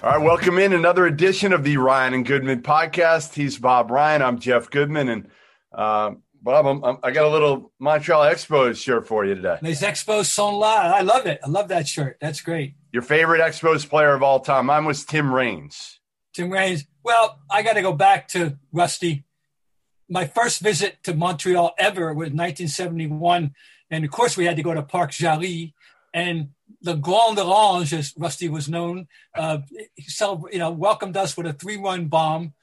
All right, welcome in another edition of the Ryan and Goodman podcast. He's Bob Ryan. I'm Jeff Goodman, and uh, Bob, I'm, I'm, i got a little Montreal Expos shirt for you today. Les Expos sont là. I love it. I love that shirt. That's great. Your favorite Expos player of all time? Mine was Tim Raines. Tim Raines. Well, I got to go back to Rusty. My first visit to Montreal ever was 1971, and of course we had to go to Parc Jarry, and the Grand Orange, as Rusty was known, uh, he you know, welcomed us with a three-run bomb,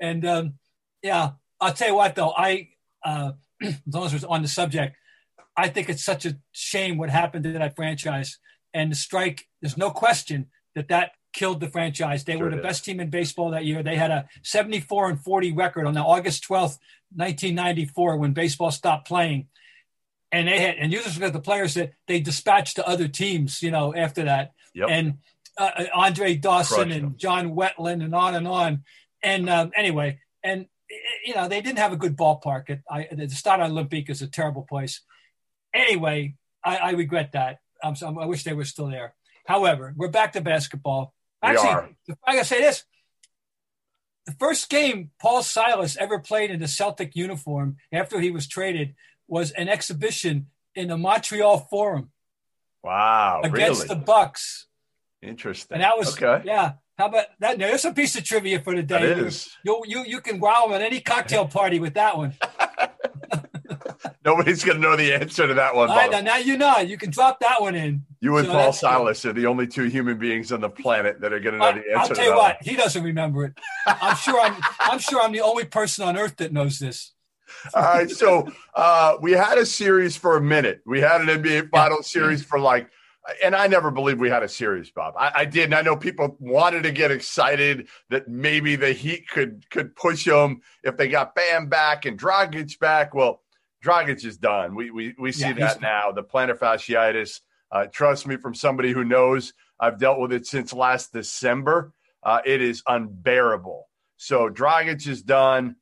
and um, yeah, I'll tell you what though, I uh, as long as we're on the subject, I think it's such a shame what happened to that franchise and the strike. There's no question that that killed the franchise. They sure were the best team in baseball that year. They had a 74 and 40 record on the August 12th, 1994, when baseball stopped playing and they had, and you just got the players that they dispatched to other teams, you know, after that. Yep. And uh, uh Andre Dawson and John Wetteland and on and on. And um, anyway, and you know, they didn't have a good ballpark. At, I, the Stade Olympique is a terrible place. Anyway, I, I regret that. I'm, I wish they were still there. However, we're back to basketball. Actually, I gotta say this: the first game Paul Silas ever played in the Celtic uniform after he was traded was an exhibition in the Montreal Forum. Wow, against really? the Bucks. Interesting. And that was okay. Yeah. How about that? Now, there's a piece of trivia for the day. That is. You you you can wow them at any cocktail party with that one. Nobody's going to know the answer to that one. All right, now, now you know. You can drop that one in. You and so Paul Silas are the only two human beings on the planet that are going to know I, the answer. I'll tell you what, one. he doesn't remember it. I'm sure I'm. I'm sure I'm the only person on earth that knows this. All right, so uh, we had a series for a minute. We had an NBA final series for like, and I never believed we had a series, Bob. I, I did, and I know people wanted to get excited that maybe the Heat could could push them if they got Bam back and Dragic back. Well, Dragic is done. We we we see yeah, that now. The plantar fasciitis. Uh, trust me, from somebody who knows, I've dealt with it since last December. Uh, it is unbearable. So Dragic is done.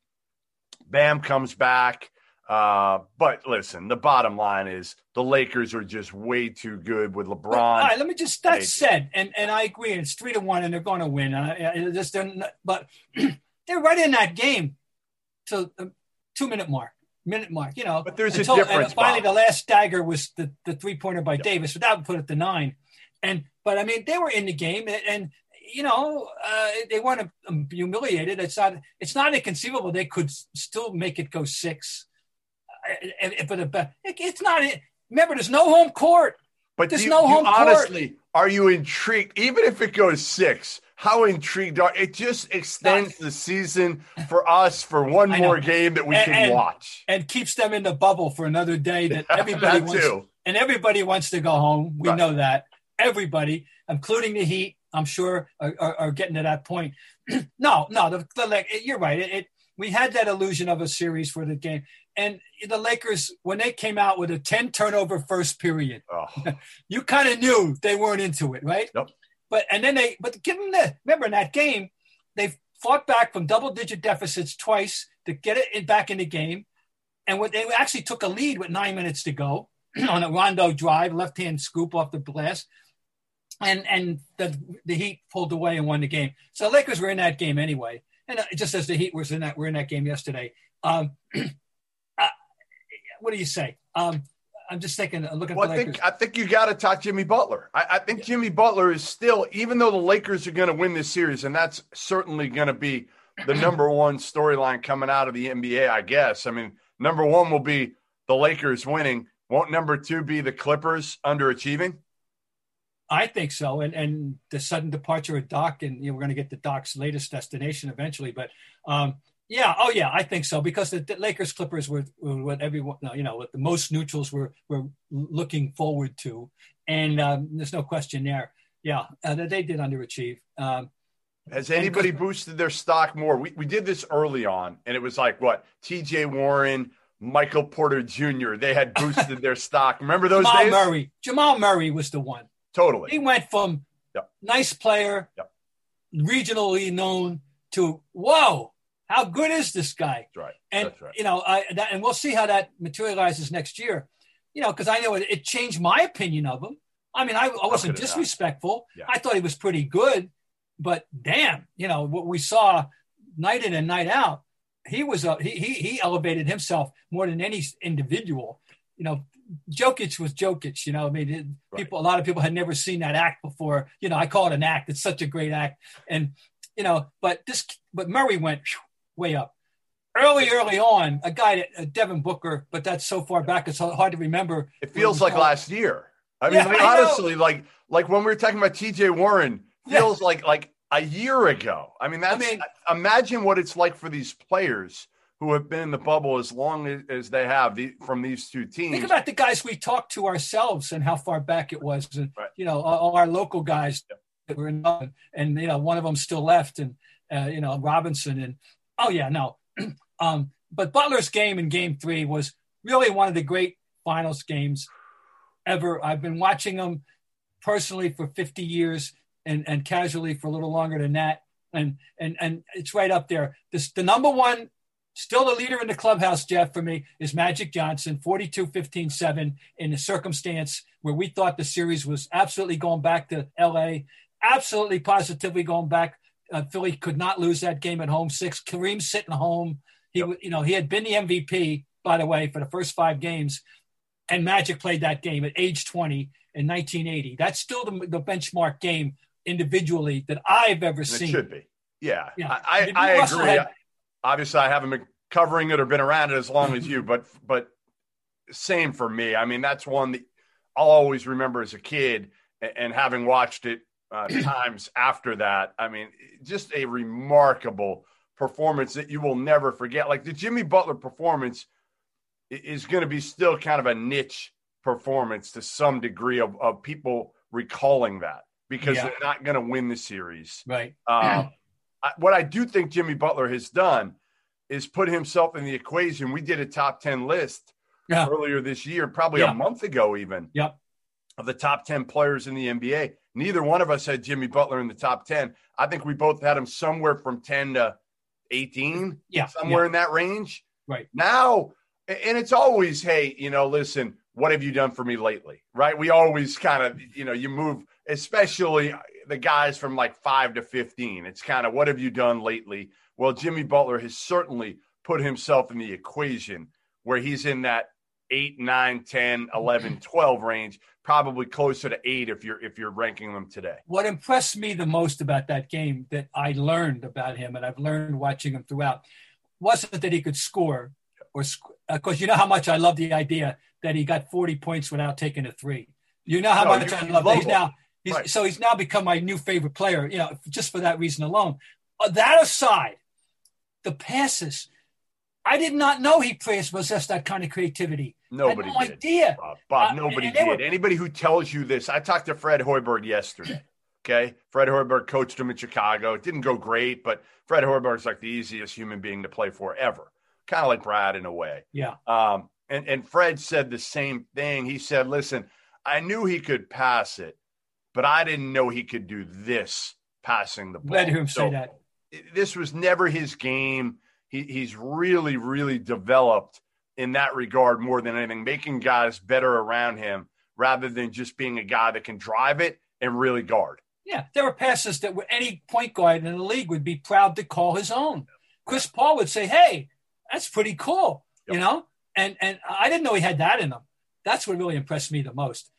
Bam comes back. Uh, but listen, the bottom line is the Lakers are just way too good with LeBron. All right, let me just that said, and and I agree. It's three to one, and they're going to win. Uh, just but they're right in that game to the two minute mark, minute mark. You know, but there's until, a difference. And finally, Bob. the last dagger was the the three pointer by yep. Davis, but that would put it to nine. And but I mean, they were in the game, and, and you know, uh, they weren't humiliated. It's not. It's not inconceivable they could still make it go six. Uh, but it's not. Remember, there's no home court. But there's you, no home honestly, court. are you intrigued? Even if it goes six, how intrigued are? It just extends the season for us for one more game that we and, can and, watch, and keeps them in the bubble for another day that everybody that wants. Too. And everybody wants to go home. We right. know that. Everybody, including the Heat, I'm sure are, are, are getting to that point. no, no, the, the like you're right. It, it, we had that illusion of a series for the game, and the Lakers when they came out with a 10 turnover first period, oh. you kind of knew they weren't into it, right? Yep. But and then they but give them the remember in that game they've fought back from double digit deficits twice to get it back in the game. And what they actually took a lead with nine minutes to go on a Rondo drive, left hand scoop off the glass. And and the the Heat pulled away and won the game. So the Lakers were in that game anyway. And uh, just as the Heat was in that, were in that game yesterday. Um, uh, what do you say? Um, I'm just thinking, uh, looking. Well, I think I think you got to talk Jimmy Butler. I, I think yeah. Jimmy Butler is still, even though the Lakers are going to win this series, and that's certainly going to be the number one storyline coming out of the NBA. I guess. I mean, number one will be the Lakers winning. Won't number two be the Clippers underachieving? I think so, and and the sudden departure of Doc, and you know, we're going to get to Doc's latest destination eventually. But um, yeah, oh yeah, I think so because the, the Lakers Clippers were, were, what everyone, you know, what the most neutrals were were looking forward to, and um, there's no question there. Yeah, uh, they did underachieve. Um, Has anybody boosted their stock more? We we did this early on, and it was like what T.J. Warren, Michael Porter Jr. They had boosted their stock. Remember those Jamal days? Murray. Jamal Murray was the one. Totally. He went from yep. nice player, yep. regionally known to whoa how good is this guy? That's right. And That's right. you know, I, that, and we'll see how that materializes next year. You know, because I know it, it, changed my opinion of him. I mean, I, I wasn't disrespectful. Yeah. I thought he was pretty good, but damn, you know what we saw night in and night out. He was a, he, he he elevated himself more than any individual. You know, Jokic was Jokic. You know, I mean, it, Right. people a lot of people had never seen that act before. You know, I call it an act. It's such a great act, and you know, but this, but Murray went way up. Early, early on, a guy, that, uh, Devin Booker, but that's so far back, it's hard to remember. It feels like last year. I mean, Yeah, I know. honestly, like like when we were talking about T.J. Warren, Yeah. feels like like a year ago. I mean, that's mean- imagine what it's like for these players who have been in the bubble as long as, as they have the, from these two teams. Think about the guys we talked to ourselves and how far back it was. And, Right. you know, all, all our local guys that were in, and, you know, one of them still left and, uh, you know, Robinson. And, oh, yeah, no. um, but Butler's game in game three was really one of the great finals games ever. I've been watching them personally for 50 years and, and casually for a little longer than that. And, and, and it's right up there. This, the number one Still the leader in the clubhouse, Jeff, for me is Magic Johnson, 42 15 7, in a circumstance where we thought the series was absolutely going back to LA, absolutely positively going back. Uh, Philly could not lose that game at home six. Kareem sitting home. He, Yep. you know, he had been the MVP, by the way, for the first five games. And Magic played that game at age 20 in 1980. That's still the, the benchmark game individually that I've ever And it seen. should be. Yeah, Yeah. I, I, I agree. had- Obviously, I haven't been covering it or been around it as long as you, but but same for me. I mean, that's one that I'll always remember as a kid, and, and having watched it uh, times after that. I mean, just a remarkable performance that you will never forget. Like the Jimmy Butler performance is going to be still kind of a niche performance to some degree of, of people recalling that because Yeah. they're not going to win the series. Right. Uh, I, what I do think Jimmy Butler has done is put himself in the equation. We did a top 10 list Yeah. earlier this year, probably Yeah. a month ago, even Yep. of the top 10 players in the NBA. Neither one of us had Jimmy Butler in the top 10. I think we both had him somewhere from 10 to 18, Yeah. somewhere in that range. Right. Now, and it's always, hey, you know, listen, what have you done for me lately? Right. We always kind of, you know, you move, especially the guys from like five to 15. It's kind of, what have you done lately? Well, Jimmy Butler has certainly put himself in the equation where he's in that 8, 9, 10, mm-hmm. 11, 12 range, probably closer to 8 if you're if you're ranking them today. what impressed me the most about that game that I learned about him, and I've learned watching him throughout, wasn't that he could score, or because uh, you know how much I love the idea that he got 40 points without taking a three. You know how No, much you- I love that. He's now, he's, Right. so he's now become my new favorite player. You know, just for that reason alone. Uh, that aside, the passes. I did not know he possessed that kind of creativity. Nobody no did. idea. Bob, Bob Uh, nobody did. were- Anybody who tells you this, I talked to Fred Hoiberg yesterday. Okay. Fred Hoiberg coached him in Chicago. It didn't go great, but Fred Hoiberg's like the easiest human being to play for ever. Kind of like Brad in a way. Yeah. Um, and, and Fred said the same thing. He said, listen, I knew he could pass it, but I didn't know he could do this passing the ball. Let him say that. this was never his game. He, he's really, really developed in that regard more than anything, making guys better around him rather than just being a guy that can drive it and really guard. Yeah, there were passes that any point guard in the league would be proud to call his own. Chris Paul would say, "Hey, that's pretty cool," yep. you know. And and I didn't know he had that in him. That's what really impressed me the most.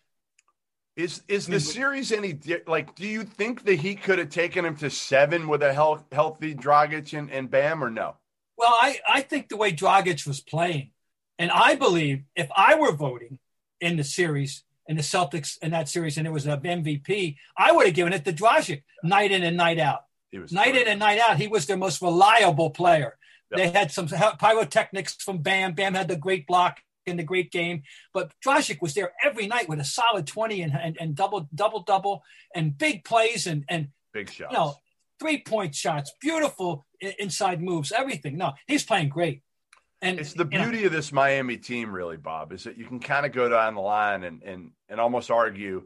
Is is the series any like? Do you think that he could have taken him to seven with a health, healthy Dragic and, and Bam, or no? Well, I I think the way Dragic was playing, and I believe if I were voting in the series in the Celtics in that series, and it was an MVP, I would have given it to Dragic night in and night out. He was night great. in and night out. He was their most reliable player. Yep. They had some pyrotechnics from Bam. Bam had the great block in the great game. But Dragic was there every night with a solid 20 and, and, and double, double, double and big plays and, and big shots. You know, three point shots, beautiful inside moves, everything. No, he's playing great. And it's the beauty know, of this Miami team, really, Bob, is that you can kind of go down the line and, and, and almost argue.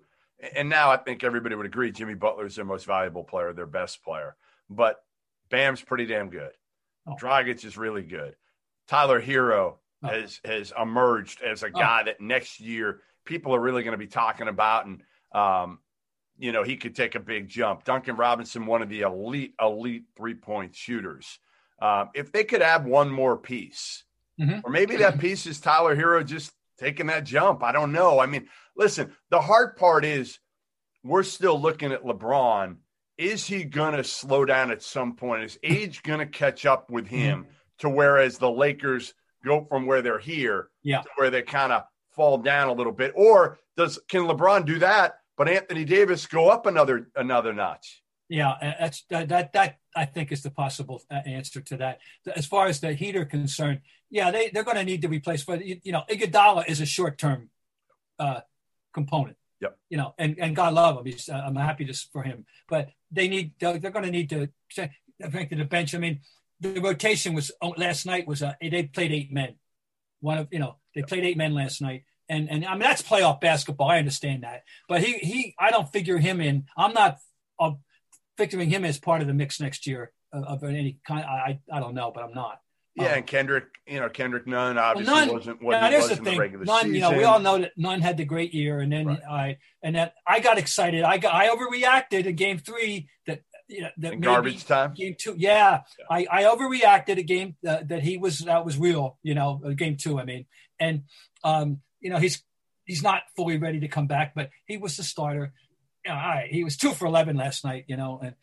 And now I think everybody would agree Jimmy Butler is their most valuable player, their best player. But Bam's pretty damn good. Oh. Dragic is really good. Tyler Herro oh. has has emerged as a oh. guy oh. that next year people are really going to be talking about, and um, you know he could take a big jump. Duncan Robinson, one of the elite elite three point shooters. Um, if they could add one more piece, mm-hmm. or maybe that piece is Tyler Herro just taking that jump. I don't know. I mean, listen, the hard part is we're still looking at LeBron. Is he going to slow down at some point? Is age going to catch up with him mm-hmm. to whereas the Lakers go from where they're here yeah. to where they kind of fall down a little bit? Or does can LeBron do that, but Anthony Davis go up another another notch? Yeah, that's that that, that I think is the possible uh, answer to that. As far as the Heat are concerned, yeah, they they're going to need to replace. But you know, Iguodala is a short term uh, component. Yep. You know, and and God love him. He's, uh, I'm happy just for him. But they need they're, they're going to need to strengthen the bench. I mean, the rotation was oh, last night was uh, they played eight men. One of you know they played eight men last night, and and I mean that's playoff basketball. I understand that, but he he I don't figure him in. I'm not uh, figuring him as part of the mix next year of, of any kind. I I don't know, but I'm not. Yeah, um, and Kendrick, you know, Kendrick Nunn obviously Nunn, wasn't what yeah, he was the in thing. the regular Nunn, season. You know, we all know that Nunn had the great year, and then right. I and that I got excited. I got I overreacted in Game Three that you know, that garbage time game two. Yeah, yeah, I, I overreacted a game uh, that he was that was real. You know, game two. I mean, and um, you know he's he's not fully ready to come back, but he was the starter. You know, all right, he was two for eleven last night. You know, and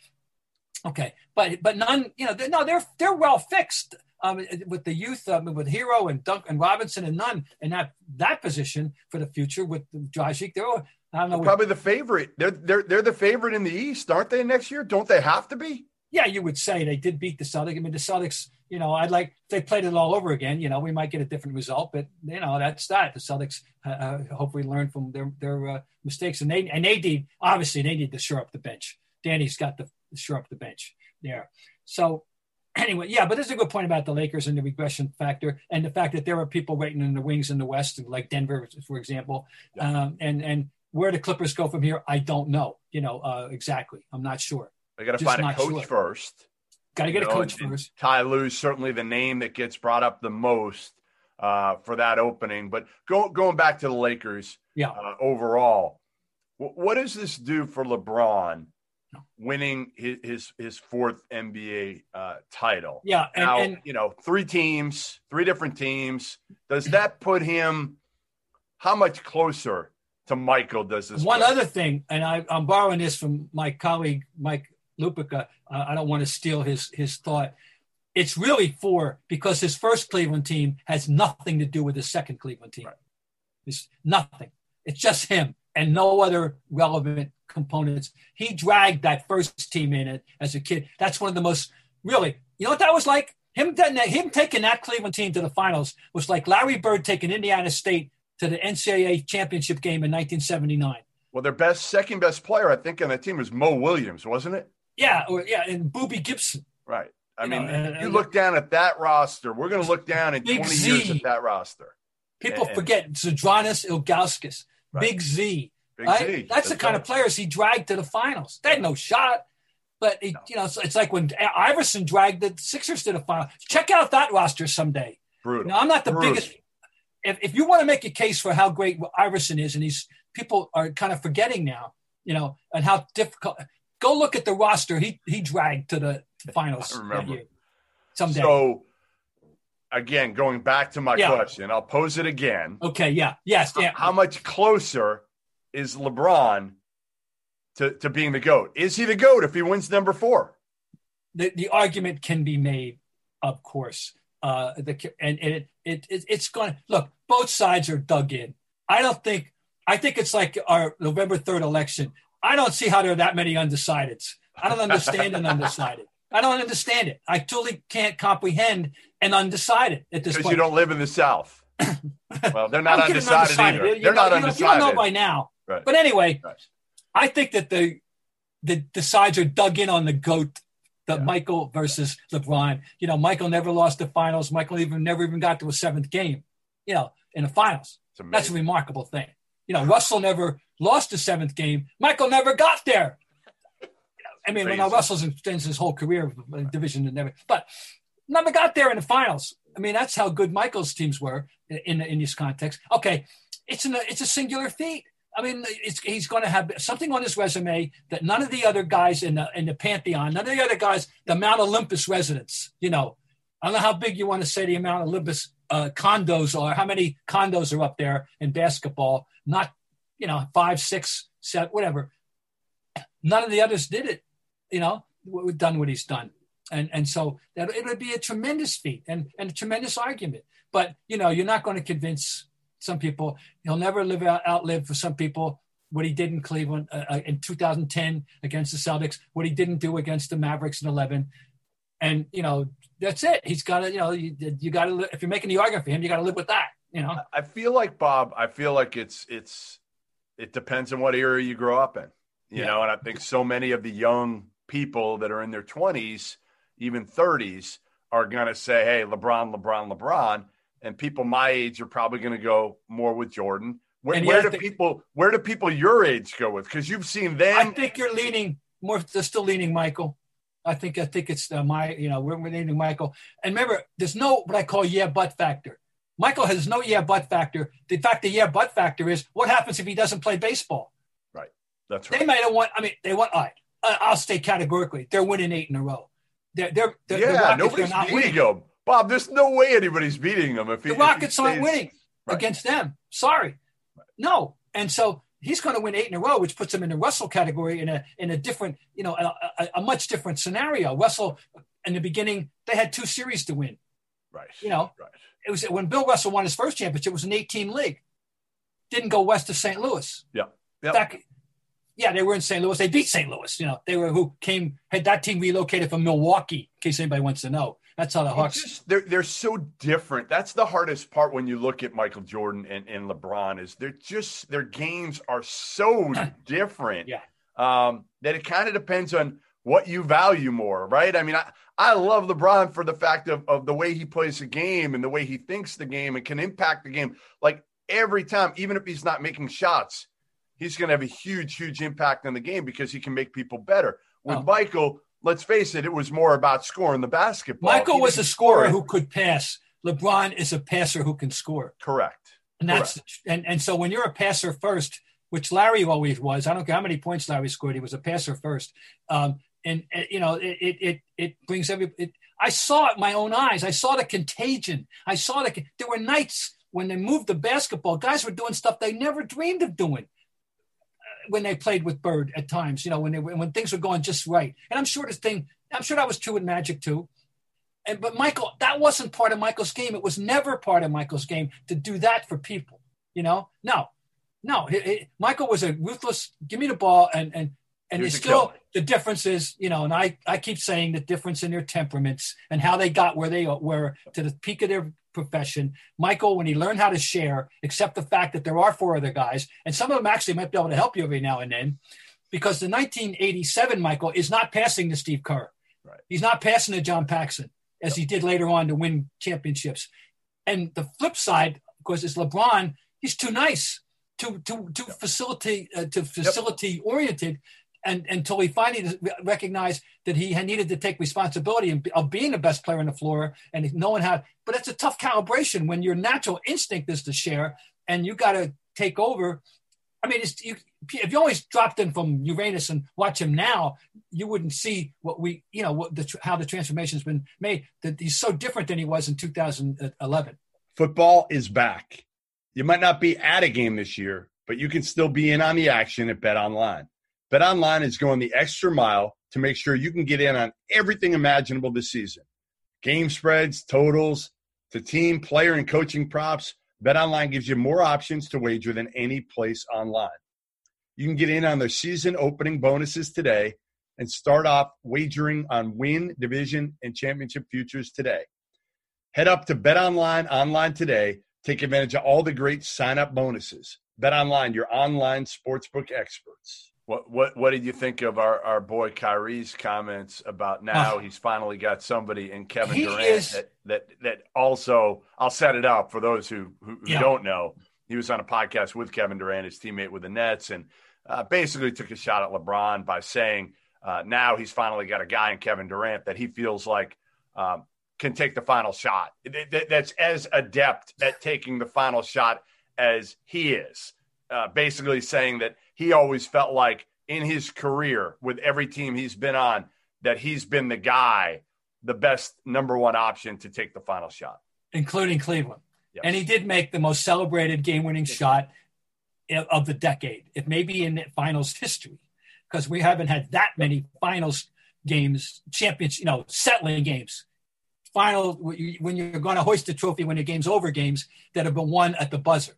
okay, but but none. You know, they're, no, they're they're well fixed. Um, with the youth, um, with Herro and Duncan Robinson and Nunn in that that position for the future with Dragic, they're I don't know. Probably the favorite. They're they're they're the favorite in the East, aren't they? Next year, don't they have to be? Yeah, you would say they did beat the Celtics. I mean, the Celtics. You know, I'd like if they played it all over again. You know, we might get a different result, but you know that's that. The Celtics uh, uh hopefully learn from their their uh, mistakes, and they and they need obviously they need to shore up the bench. Danny's got to shore up the bench there. So anyway, yeah, but there's a good point about the Lakers and the regression factor, and the fact that there are people waiting in the wings in the West, like Denver, for example, yeah. um, and and where the Clippers go from here, I don't know. You know uh, exactly. I'm not sure. They got to find a coach sure. first. Got to get know, a coach first. Ty Lue's certainly the name that gets brought up the most uh, for that opening. But go, going back to the Lakers, yeah. Uh, overall, w- what does this do for LeBron? Winning his, his, his fourth NBA uh, title. Yeah, and, now, and you know, three teams, three different teams. Does that put him how much closer to Michael does this. One other thing, and I, am borrowing this from my colleague Mike Lupica. Uh, I don't want to steal his his thought. It's really for because his first Cleveland team has nothing to do with his second Cleveland team. Right. It's nothing. It's just him and no other relevant components. He dragged that first team in it as a kid. That's one of the most really. You know what that was like? Him, him taking that Cleveland team to the finals was like Larry Bird taking Indiana State to the NCAA championship game in 1979. Well, their best, second best player, I think, on that team was Mo Williams, wasn't it? Yeah, or yeah, and Boobie Gibson. Right. I you mean, know, you look down at that roster. We're going to look down in 20 Z. years at that roster. People and, forget Zydrunas Ilgauskas, right. Big Z. Big right? Z. That's, That's the kind right. of players he dragged to the finals. They had no shot. But it, you know, it's, it's, like when Iverson dragged the Sixers to the final. Check out that roster someday. Brutal. Now, I'm not the Brutal. biggest. If, if you want to make a case for how great Iverson is, and these people are kind of forgetting now, you know, and how difficult. Go look at the roster he he dragged to the finals. I remember. Someday. So, again, going back to my Yeah. question, I'll pose it again. okay. Yeah. Yes. Yeah. How much closer is LeBron to, to being the GOAT? Is he the GOAT if he wins number four? the, the argument can be made, of course. Uh, the, and, and it, it, it, it's going look, both sides are dug in. I don't think, I think it's like our November 3rd election. I don't see how there are that many undecideds. I don't understand an undecided. I don't understand it. I totally can't comprehend an undecided at this point. you don't live in the South. well, they're not I'll give it an undecided, either. You They're know- not undecided. You don't know by now. Right. But anyway, Right. I think that the the, the sides are dug in on the goat, the Michael versus LeBron. You know, Michael never lost the finals. Michael even never even got to a seventh game. You know, in the finals. That's a remarkable thing. You know, Russell never lost the seventh game. Michael never got there. I mean, well, now Russell's extends his whole career uh, division and never, but never got there in the finals. I mean, that's how good Michael's teams were in in, in this context. Okay, it's an, it's a singular feat. I mean, he's going to have something on his resume that none of the other guys in the in the pantheon, none of the other guys, the Mount Olympus residents. You know, I don't know how big you want to say the Mount Olympus uh, condos are. How many condos are up there in basketball? Not, you know, five, six, seven, whatever. None of the others did it. You know, w- done what he's done, and and so that it would be a tremendous feat and and a tremendous argument. But you know, you're not going to convince some people. He'll never live out outlive for some people what he did in Cleveland uh, uh, in 2010 against the Celtics, what he didn't do against the Mavericks in 11, and you know that's it. He's got to, you know, you, you got to if you're making the argument for him, you got to live with that. You know, I feel like Bob. I feel like it's it's it depends on what era you grow up in, you Yeah. know. And I think so many of the young people that are in their twenties, even thirties, are going to say, "Hey, LeBron, LeBron, LeBron," and people my age are probably going to go more with Jordan. Where, where do people where do people your age go with? Because you've seen them. I think you're leaning more. They're still leaning Michael. I think I think it's uh, my you know we're, we're leaning Michael. And remember, there's no what I call yeah but factor. Michael has no yeah but factor. The fact the yeah but factor is what happens if he doesn't play baseball. right. That's right. They might have won. I mean, they want. All right, I'll stay categorically. They're winning eight in a row. They're they're, they're the yeah, are nobody's not beating winning. Bob, there's no way anybody's beating them if he, The if he Rockets aren't winning Right. against them. Sorry, no. And so he's going to win eight in a row, which puts him in the Russell category in a in a different, you know, a, a, a much different scenario. Russell, in the beginning, they had two series to win. Right. You know, Right. it was when Bill Russell won his first championship. It was an eight-team league. Didn't go west of St. Louis. Yeah. Fact, yeah, they were in St. Louis. They beat St. Louis. You know, they were who came had that team relocated from Milwaukee. In case anybody wants to know, that's how the Hawks. just they're they're so different. That's the hardest part when you look at Michael Jordan and, and LeBron is they're just their games are so different. Yeah. Um, that it kind of depends on what you value more, right? I mean, I, I love LeBron for the fact of, of the way he plays the game and the way he thinks the game and can impact the game. Like every time, even if he's not making shots, he's going to have a huge, huge impact on the game because he can make people better. With Oh. Michael, let's face it, it was more about scoring the basketball. Michael was a scorer who could pass. LeBron is a passer who can score. Correct. And that's and, and so when you're a passer first, which Larry always was, I don't care how many points Larry scored, he was a passer first. Um, and, and, you know, it it it, it brings every. It, I saw it my own eyes. I saw the contagion. I saw the. There were nights when they moved the basketball. Guys were doing stuff they never dreamed of doing uh, when they played with Bird at times. You know, when they when things were going just right. And I'm sure this thing. I'm sure that was true with Magic too. And but Michael, that wasn't part of Michael's game. It was never part of Michael's game to do that for people. You know, no, no. Michael was a ruthless. Give me the ball, and and and it's still killer. the difference is, you know, and I I keep saying the difference in their temperaments and how they got where they were to the peak of their profession. Michael, when he learned how to share, accept the fact that there are four other guys, and some of them actually might be able to help you every now and then, because the 1987 Michael is not passing to Steve Kerr. Right. He's not passing to John Paxson as he did later on to win championships. And the flip side, of course, is LeBron. He's too nice, too too too facility uh, to facility oriented. And until he finally recognized that he had needed to take responsibility of being the best player on the floor and knowing how. But it's a tough calibration when your natural instinct is to share, and you got to take over. I mean, you, if you always dropped in from Uranus and watch him now, you wouldn't see what we, you know, the, how the transformation has been made. That he's so different than he was in 2011. Football is back. You might not be at a game this year, but you can still be in on the action at Bet Online. Bet Online is going the extra mile to make sure you can get in on everything imaginable this season. Game spreads, totals, to team, player, and coaching props. Bet Online gives you more options to wager than any place online. You can get in on their season opening bonuses today and start off wagering on win, division, and championship futures today. Head up to Bet Online today. Take advantage of all the great sign up bonuses. Bet Online, your online sportsbook experts. What what what did you think of our, our boy Kyrie's comments about now he's finally got somebody in Kevin He Durant is- that, that that also I'll set it up for those who who, who Yeah. don't know. He was on a podcast with Kevin Durant, his teammate with the Nets, and uh, basically took a shot at LeBron by saying uh, now he's finally got a guy in Kevin Durant that he feels like um, can take the final shot. That- That's as adept at taking the final shot as he is. Uh, basically saying that he always felt like in his career with every team he's been on that he's been the guy, the best number one option to take the final shot. including Cleveland. Yes. And he did make the most celebrated game winning shot of the decade, it may be in finals history, because we haven't had that many finals games, champions, you know, settling games. Final, when you're going to hoist the trophy when the game's over games that have been won at the buzzer.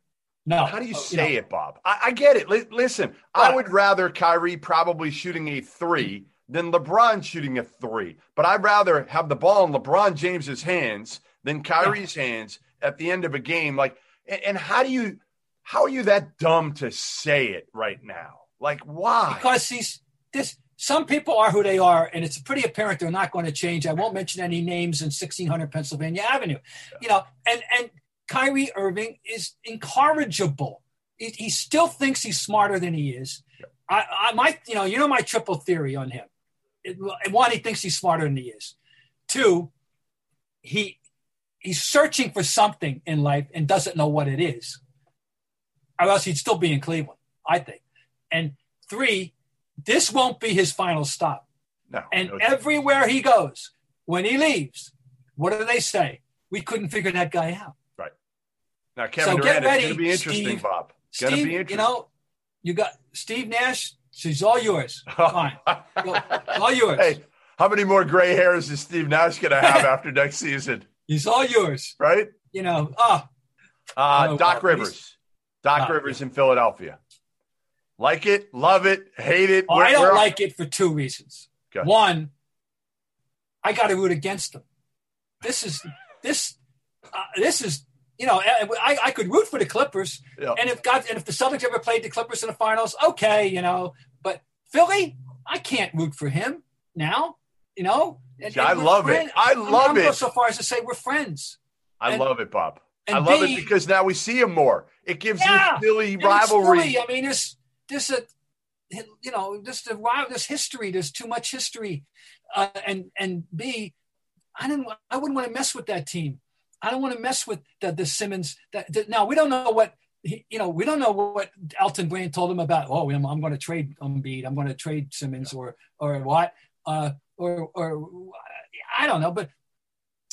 No. How do you Uh, say know, it, Bob? I, I get it. Li- listen, I would rather Kyrie probably shooting a three than LeBron shooting a three, but I'd rather have the ball in LeBron James's hands than Kyrie's hands at the end of a game. Like, and, and how do you, how are you that dumb to say it right now? Like, why? because he's this some people are who they are and it's pretty apparent they're not going to change i won't mention any names in 1600 pennsylvania avenue you know and and kyrie irving is incorrigible he, he still thinks he's smarter than he is I, I my you know you know my triple theory on him It- one he thinks he's smarter than he is two he he's searching for something in life and doesn't know what it is or else he'd still be in cleveland i think and three, this won't be his final stop. no, And no, everywhere he goes, when he leaves, what do they say? We couldn't figure that guy out. Now Kevin so get Durant, it's ready, going to be interesting, Steve. Bob. It's going to be interesting. you know, you got Steve Nash. She's all yours. Fine. All yours. hey, how many more gray hairs is Steve Nash going to have after next season? He's all yours. Right? You know, oh, Uh, Oh, Doc well, Rivers. Doc Oh, Rivers in Philadelphia. Like it, love it, hate it. oh, Where- I don't where- like it for two reasons. Ahead. One, I got to root against him. This is this uh, this is you know I, I could root for the Clippers, Yeah. and if God and if the Celtics ever played the Clippers in the finals, okay, you know. But Philly, I can't root for him now. You know, And- I and we're love it. I I'm- love I'm it. so far as to say we're friends. I and- love it, Bob. I love B- it because now we see him more. It gives Yeah. this Philly rivalry. Philly. I mean, there's this a you know this a ri- there's history. There's too much history, uh, and and B, I didn't I wouldn't want to mess with that team. I don't want to mess with the the Simmons. That, that now we don't know what. he- You know, we don't know what Elton Brand told him about. Oh, I'm, I'm going to trade Embiid. I'm going to trade Simmons, or or what, uh, or or I don't know. But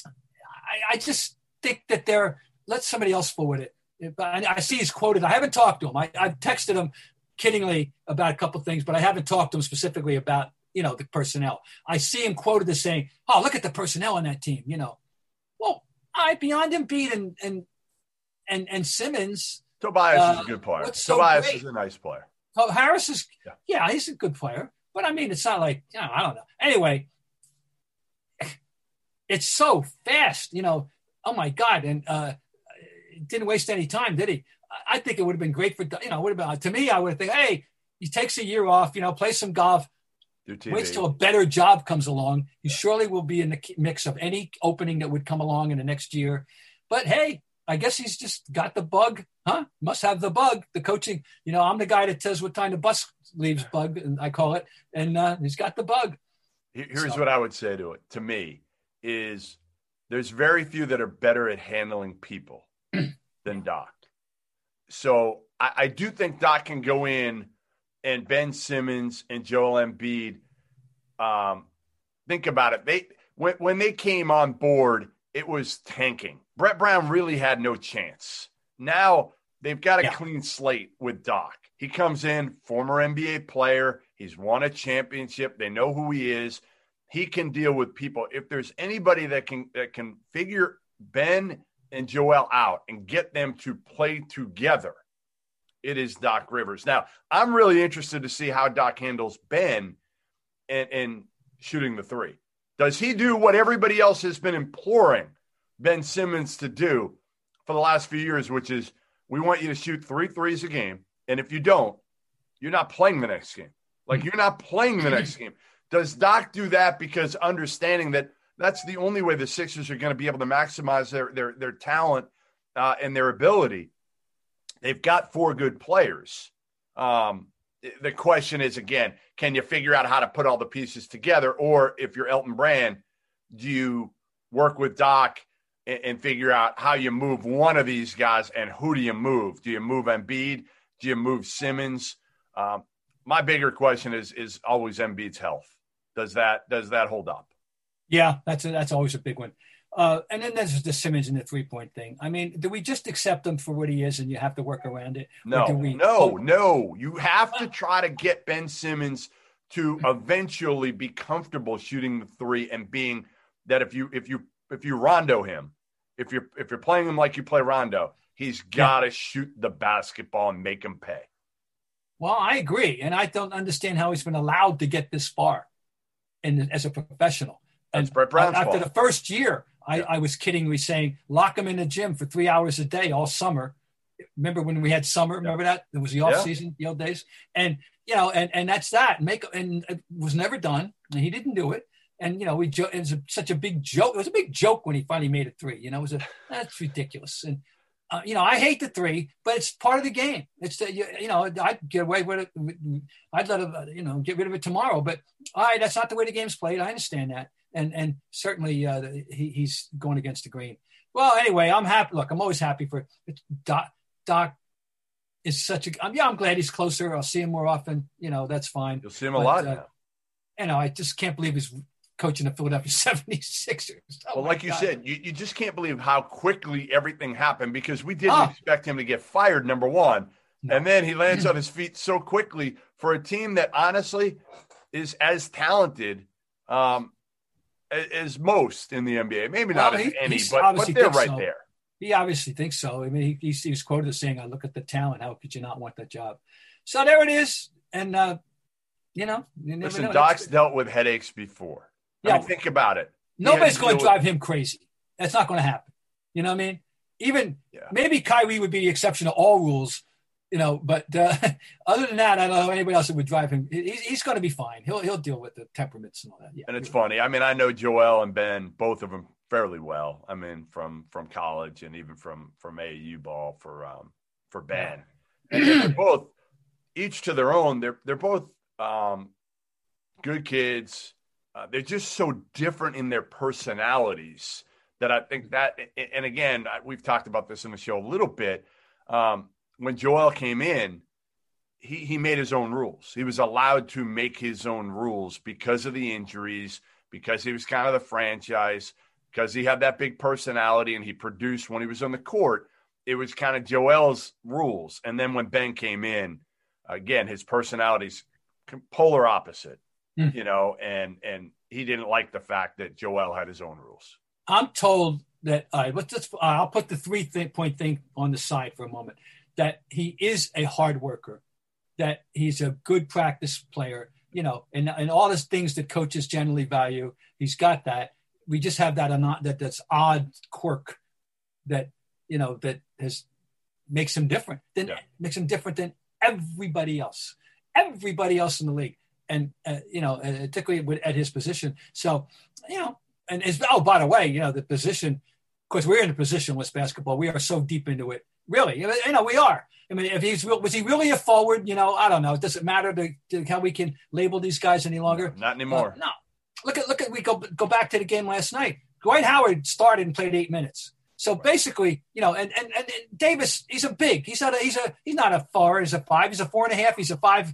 I, I just think that they're let somebody else forward it. I, I see he's quoted. I haven't talked to him. I, I've texted him kiddingly about a couple things, but I haven't talked to him specifically about you know the personnel. I see him quoted as saying, "Oh, look at the personnel on that team." You know, well, I beyond Embiid and and and and Simmons. Tobias is Uh, a good player. so Tobias is a nice player. Oh, Harris is, Yeah. yeah. he's a good player, but I mean, it's not like you know, I don't know. Anyway, it's so fast, you know. Oh my God! And uh, didn't waste any time, did he? I- think it would have been great for you know. Would have been to me. I would think, hey, he takes a year off, you know, play some golf. Waits till a better job comes along. He surely will be in the mix of any opening that would come along in the next year. But hey, I guess he's just got the bug, huh? Must have the bug. The coaching, you know, I'm the guy that tells what time the bus leaves, bug, and I call it, and uh, he's got the bug. Here's so. what I would say to it. To me, is there's very few that are better at handling people than Doc. So I, I, do think Doc can go in and Ben Simmons and Joel Embiid. Um, think about it. They when when they came on board, it was tanking. Brett Brown really had no chance. Now they've got a yeah. clean slate with Doc. He comes in, former NBA player. He's won a championship. They know who he is. He can deal with people. If there's anybody that can that can figure Ben and Joel out and get them to play together, it is Doc Rivers. Now, I'm really interested to see how Doc handles Ben and, and shooting the three. Does he do what everybody else has been imploring Ben Simmons to do for the last few years, which is we want you to shoot three threes a game. And if you don't, you're not playing the next game. Like you're not playing the next game. Does Doc do that because understanding that that's the only way the Sixers are going to be able to maximize their their their talent uh, and their ability? They've got four good players. Um, the question is again, can you figure out how to put all the pieces together? Or if you're Elton Brand, do you work with Doc and, and, figure out how you move one of these guys and who do you move? Do you move Embiid? Do you move Simmons? Um, my bigger question is is always Embiid's health. Does that does that hold up? Yeah, that's a, that's always a big one. Uh, and then there's the Simmons and the three point thing. I mean, do we just accept him for what he is and you have to work around it? No, we, no, no. You have to try to get Ben Simmons to eventually be comfortable shooting the three and being that if you if you if you rondo him, if you're if you're playing him like you play rondo, he's got to yeah. shoot the basketball and make him pay. Well, I agree, and I don't understand how he's been allowed to get this far, and as a professional. That's and Brett Brown's after fault. the first year, I, yeah. I was kiddingly saying lock him in the gym for three hours a day all summer. Remember when we had summer? Remember that? It was the off season, the old days, and you know, and and that's that. Make and it was never done, and he didn't do it and you know we jo- it was a, such a big joke. It was a big joke when he finally made a three. You know, it was a that's ridiculous. And uh, you know, I hate the three, but it's part of the game. It's the, you, you know, I'd get away with it. I'd let him, you know, get rid of it tomorrow. But all right, that's not the way the game's played. I understand that, and and certainly uh, he, he's going against the grain. Well, anyway, I'm happy. Look, I'm always happy for Doc. Doc is such a. I'm, yeah, I'm glad he's closer. I'll see him more often. You know, that's fine. You'll see him but, a lot uh, now. You know, I just can't believe he's coaching the Philadelphia 76ers. Oh well, like you God. said, you, you just can't believe how quickly everything happened because we didn't oh. expect him to get fired, number one. No. And then he lands on his feet so quickly for a team that honestly is as talented um, as most in the NBA. Maybe not well, he, any, but, but they're right so. there. He obviously thinks so. I mean, he, he was quoted as saying, "I look at the talent. How could you not want that job?" So there it is. And uh, you know, you listen, know. Doc's dealt with headaches before. Yeah, I mean, think about it. Nobody's going to drive with... him crazy. That's not going to happen. You know what I mean? Even yeah. maybe Kyrie would be the exception to all rules, you know. But uh, other than that, I don't know anybody else that would drive him. He's, he's going to be fine. He'll he'll deal with the temperaments and all that. Yeah. And it's funny. I mean, I know Joel and Ben, both of them, fairly well. I mean, from from college and even from from AAU ball for um for Ben. Yeah. Both each to their own. They're they're both um good kids uh, they're just so different in their personalities that I think that, and again, we've talked about this in the show a little bit. Um, when Joel came in, he, he made his own rules. He was allowed to make his own rules because of the injuries, because he was kind of the franchise, because he had that big personality and he produced when he was on the court. It was kind of Joel's rules. And then when Ben came in, again, his personality's polar opposite mm. you know, and and he didn't like the fact that Joel had his own rules. I'm told that uh, let's just, uh, I'll put the three th- point thing on the side for a moment. That he is a hard worker, that he's a good practice player, you know, and and all the things that coaches generally value. He's got that. We just have that that that's odd quirk that you know that has makes him different. Then yeah. makes him different than everybody else. Everybody else in the league and uh, you know, particularly at his position. So, you know, and it's, oh, by the way, you know, the position Of course, we're in a positionless basketball. We are so deep into it. Really, you know, we are. I mean, if he's was he really a forward? You know, I don't know. It doesn't matter to, to how we can label these guys any longer. Not anymore. Uh, no. Look at look at we go go back to the game last night. Dwight Howard started and played eight minutes. So basically, you know, and, and, and Davis, he's a big. He's not a he's a he's not a four. He's a five. He's a four and a half. He's a five.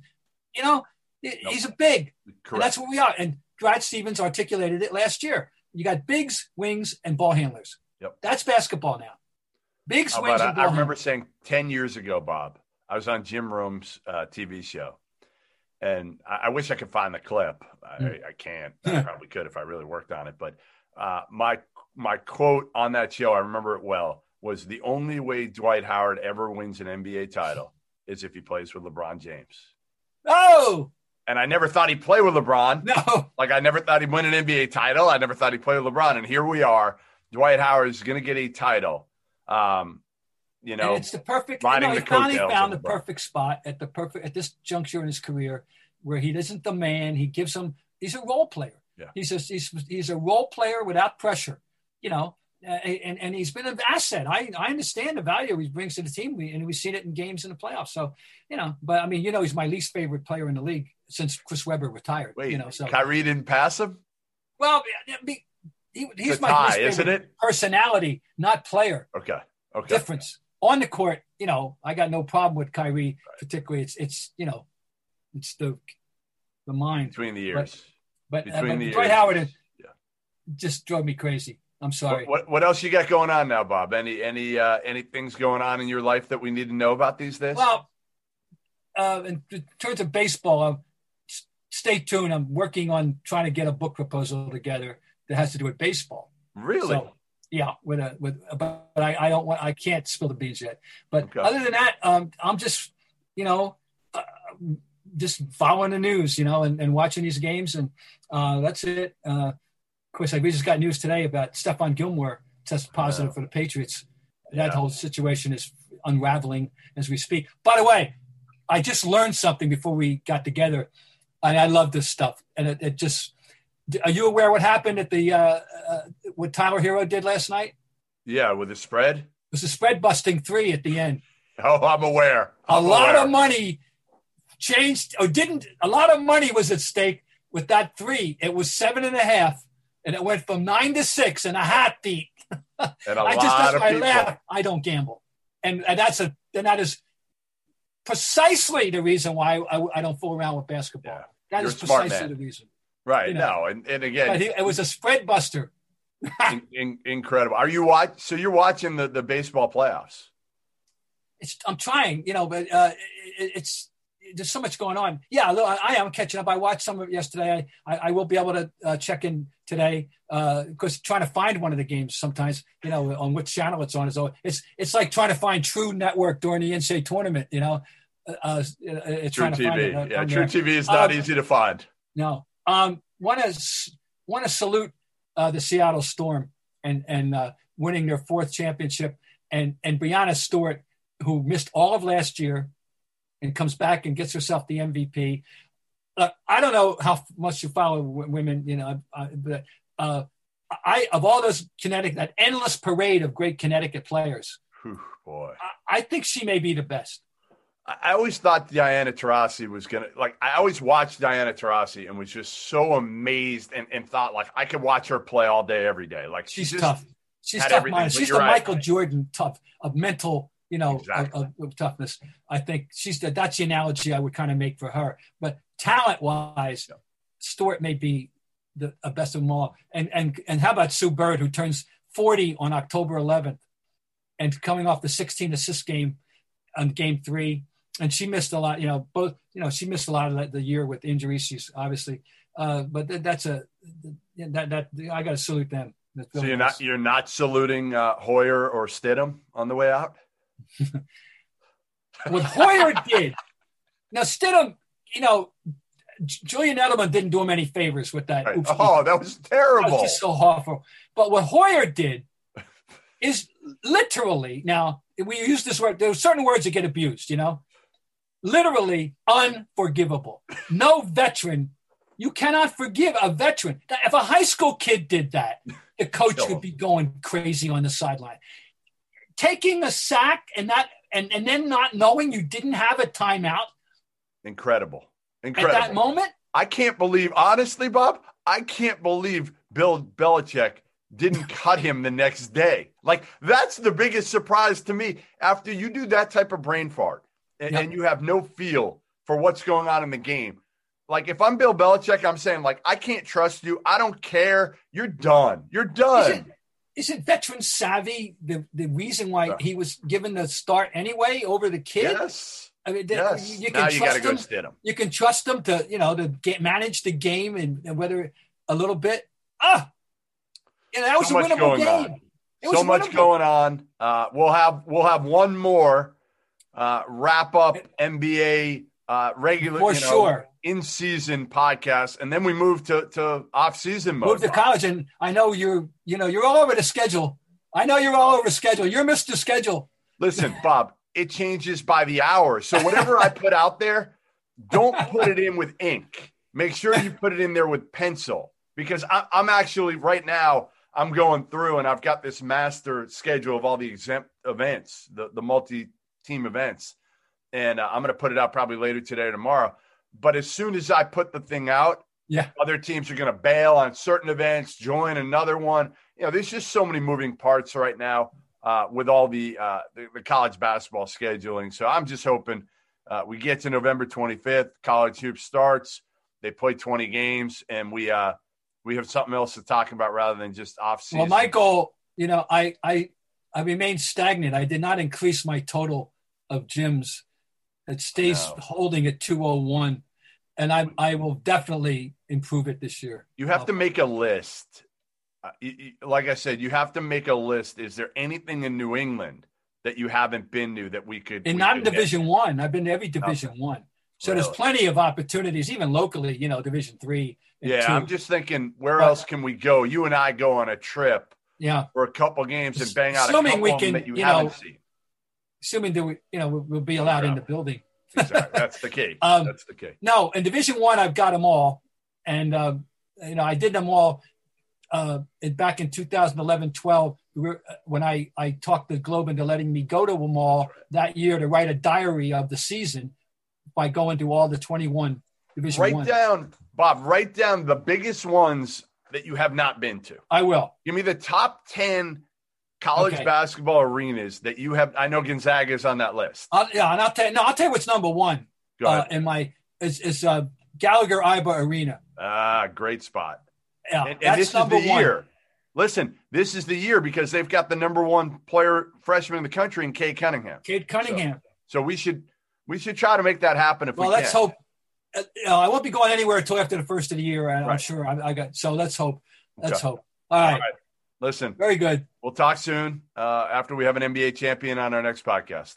You know, he's a big. Correct. That's what we are. And Brad Stevens articulated it last year. You got bigs, wings, and ball handlers. Yep. That's basketball now. Big swings. I, I remember saying 10 years ago, Bob, I was on Jim Rome's uh, TV show. And I, I, wish I could find the clip. I, mm. I can't. I probably could if I really worked on it. But uh, my my quote on that show, I remember it well, was the only way Dwight Howard ever wins an NBA title is if he plays with LeBron James. Oh, and I never thought he'd play with LeBron. No, like I never thought he'd win an NBA title. I never thought he'd play with LeBron, and here we are. Dwight Howard is going to get a title. Um, you know, and it's the perfect. You know, he finally found the perfect spot at the perfect at this juncture in his career where he isn't the man. He gives him. He's a role player. Yeah. He's a he's, he's a role player without pressure. You know, and and he's been an asset. I I understand the value he brings to the team, we, and we've seen it in games in the playoffs. So you know, but I mean, you know, he's my least favorite player in the league since Chris Webber retired. Wait, you know, so Kyrie didn't pass him. Well, he, he's my tie, isn't it? Personality, not player. Okay. Okay. Difference on the court. You know, I got no problem with Kyrie. Right. Particularly, it's it's you know, it's the the mind between the years. But, but, uh, but Dwight Howard yeah. just drove me crazy. I'm sorry. What, what, else you got going on now, Bob? Any any uh, any things going on in your life that we need to know about these days? Well, uh, in terms of baseball, uh, stay tuned. I'm working on trying to get a book proposal together that has to do with baseball. Really? So, yeah, with a with, but I, I don't want I can't spill the beans yet. But okay. other than that, um, I'm just you know uh, just following the news, you know, and, and watching these games, and uh, that's it. Uh, course, we just got news today about Stephon Gilmore test positive yeah. for the Patriots. That yeah. whole situation is unraveling as we speak. By the way, I just learned something before we got together, and I love this stuff. And it, it just are you aware what happened at the uh, uh, what Tyler Herro did last night? Yeah, with the spread. It was a spread busting three at the end. Oh, I'm aware. I'm a lot aware. of money changed or didn't. A lot of money was at stake with that three. It was seven and a half, and it went from nine to six in a hot beat. And a I lot just, of I people. Laugh. I don't gamble, and, and that's a and that is precisely the reason why I, I don't fool around with basketball. Yeah. That You're is precisely the reason. Right. You know, no, and, and again, he, it was a spread buster. in, in, incredible. Are you watch? So you're watching the, the baseball playoffs? It's, I'm trying, you know, but uh, it, it's there's so much going on. Yeah, I, I am catching up. I watched some of it yesterday. I, I, I will be able to uh, check in today because uh, trying to find one of the games sometimes, you know, on which channel it's on is it's it's like trying to find True Network during the NCAA tournament. You know, uh, uh truTV. It, yeah, True there. TV is not um, easy to find. No, um, want to want to salute uh, the Seattle Storm and and uh, winning their fourth championship, and and Breanna Stewart, who missed all of last year, and comes back and gets herself the MVP. I don't know how much you follow women, you know, uh, but uh, I of all those Connecticut, that endless parade of great Connecticut players. Whew, boy, I, I think she may be the best. I always thought Diana Taurasi was gonna like. I always watched Diana Taurasi and was just so amazed and, and thought like I could watch her play all day, every day. Like she's she tough. She's tough. She's the right. Michael Jordan tough of mental, you know, exactly. of, of, toughness. I think she's the, that's the analogy I would kind of make for her. But talent wise. Stewart may be the best of them all. And and and how about Sue Bird, who turns forty on October 11th, and coming off the 16 assist game on game three and she missed a lot. You know, both. You know, she missed a lot of the year with injuries. She's obviously, uh, but th- that's a that that I got to salute them. So you're not you're not saluting uh, Hoyer or Stidham on the way out. what Hoyer did. Now Stidham, you know, Julian Edelman didn't do him any favors with that. Right. Oh, that was terrible. That was just so awful. But what Hoyer did is literally now we use this word. There are certain words that get abused. You know, literally unforgivable. No veteran, you cannot forgive a veteran. If a high school kid did that, the coach would be going crazy on the sideline. Taking a sack and not and, and then not knowing you didn't have a timeout Incredible. at Incredible. that moment. I can't believe, honestly, Bob, I can't believe Bill Belichick didn't cut him the next day. Like, that's the biggest surprise to me. After you do that type of brain fart and, Yep. and you have no feel for what's going on in the game. Like, if I'm Bill Belichick, I'm saying, like, I can't trust you. I don't care. You're done. You're done. Isn't, isn't veteran savvy the, the reason why he was given the start anyway over the kid? yes. I mean, Yes. you, you now can you got trust to go him. You can trust them to, you know, to get manage the game and, and whether a little bit. Ah, know, that was So a much winnable going game. on. It was so much winnable. going on. Uh, we'll have we'll have one more uh, wrap up NBA uh, regular For you know, sure. in season podcast, and then we move to to off season mode. Move to college, and I know you're, you know, you're all over the schedule. I know you're all over schedule. You're Mr. Schedule. Listen, Bob, it changes by the hour. So whatever I put out there, don't put it in with ink. Make sure you put it in there with pencil because I, I'm actually right now. I'm going through and I've got this master schedule of all the exempt events, the the multi team events, and uh, I'm going to put it out probably later today or tomorrow. But as soon as I put the thing out, Yeah. other teams are going to bail on certain events, join another one. You know, there's just so many moving parts right now uh, with all the, uh, the the college basketball scheduling. So I'm just hoping uh, we get to November 25th. College hoops starts. They play 20 games, and we uh, we have something else to talk about rather than just off season. Well, Michael, you know, I I I remain stagnant. I did not increase my total of gyms. It stays No. holding at 201, and I I will definitely improve it this year. You have to make a list. Uh, like I said, you have to make a list. Is there anything in New England that you haven't been to that we could? and we not in could hit? Division One. I've been to every Division One, so there's plenty of opportunities, even locally. You know, Division Three. Yeah, two. I'm just thinking, where But- else can we go? You and I go on a trip yeah. for a couple games and bang out a Assuming couple we can, that you, you haven't know, seen. Assuming that we, you know, we'll, we'll be allowed in the building. Exactly. That's the key. Um, That's the key. No, in Division One, I've got them all, and uh, you know I did them all uh, back in 2011, 12. We were, uh, when I I talked the Globe into letting me go to them all that year to write a diary of the season by going to all the 21 Division Write One. down, Bob. Write down the biggest ones that you have not been to. I will. Give me the top ten college Okay. basketball arenas that you have. I know Gonzaga is on that list. I'll, yeah, and I'll tell you. No, I'll tell you what's number one uh, in my is is uh, Gallagher Iba Arena. ah, great spot. Yeah, And, and this is the one. year. Listen, this is the year because they've got the number one player freshman in the country in Kay Cunningham. Cade Cunningham. So we should we should try to make that happen if Well, we let's can. hope. Uh, I won't be going anywhere until after the first of the year. I, I'm Right. sure I, I got. So let's hope. Let's Okay. hope. All right. All right. Listen, Very good. we'll talk soon uh, after we have an NBA champion on our next podcast.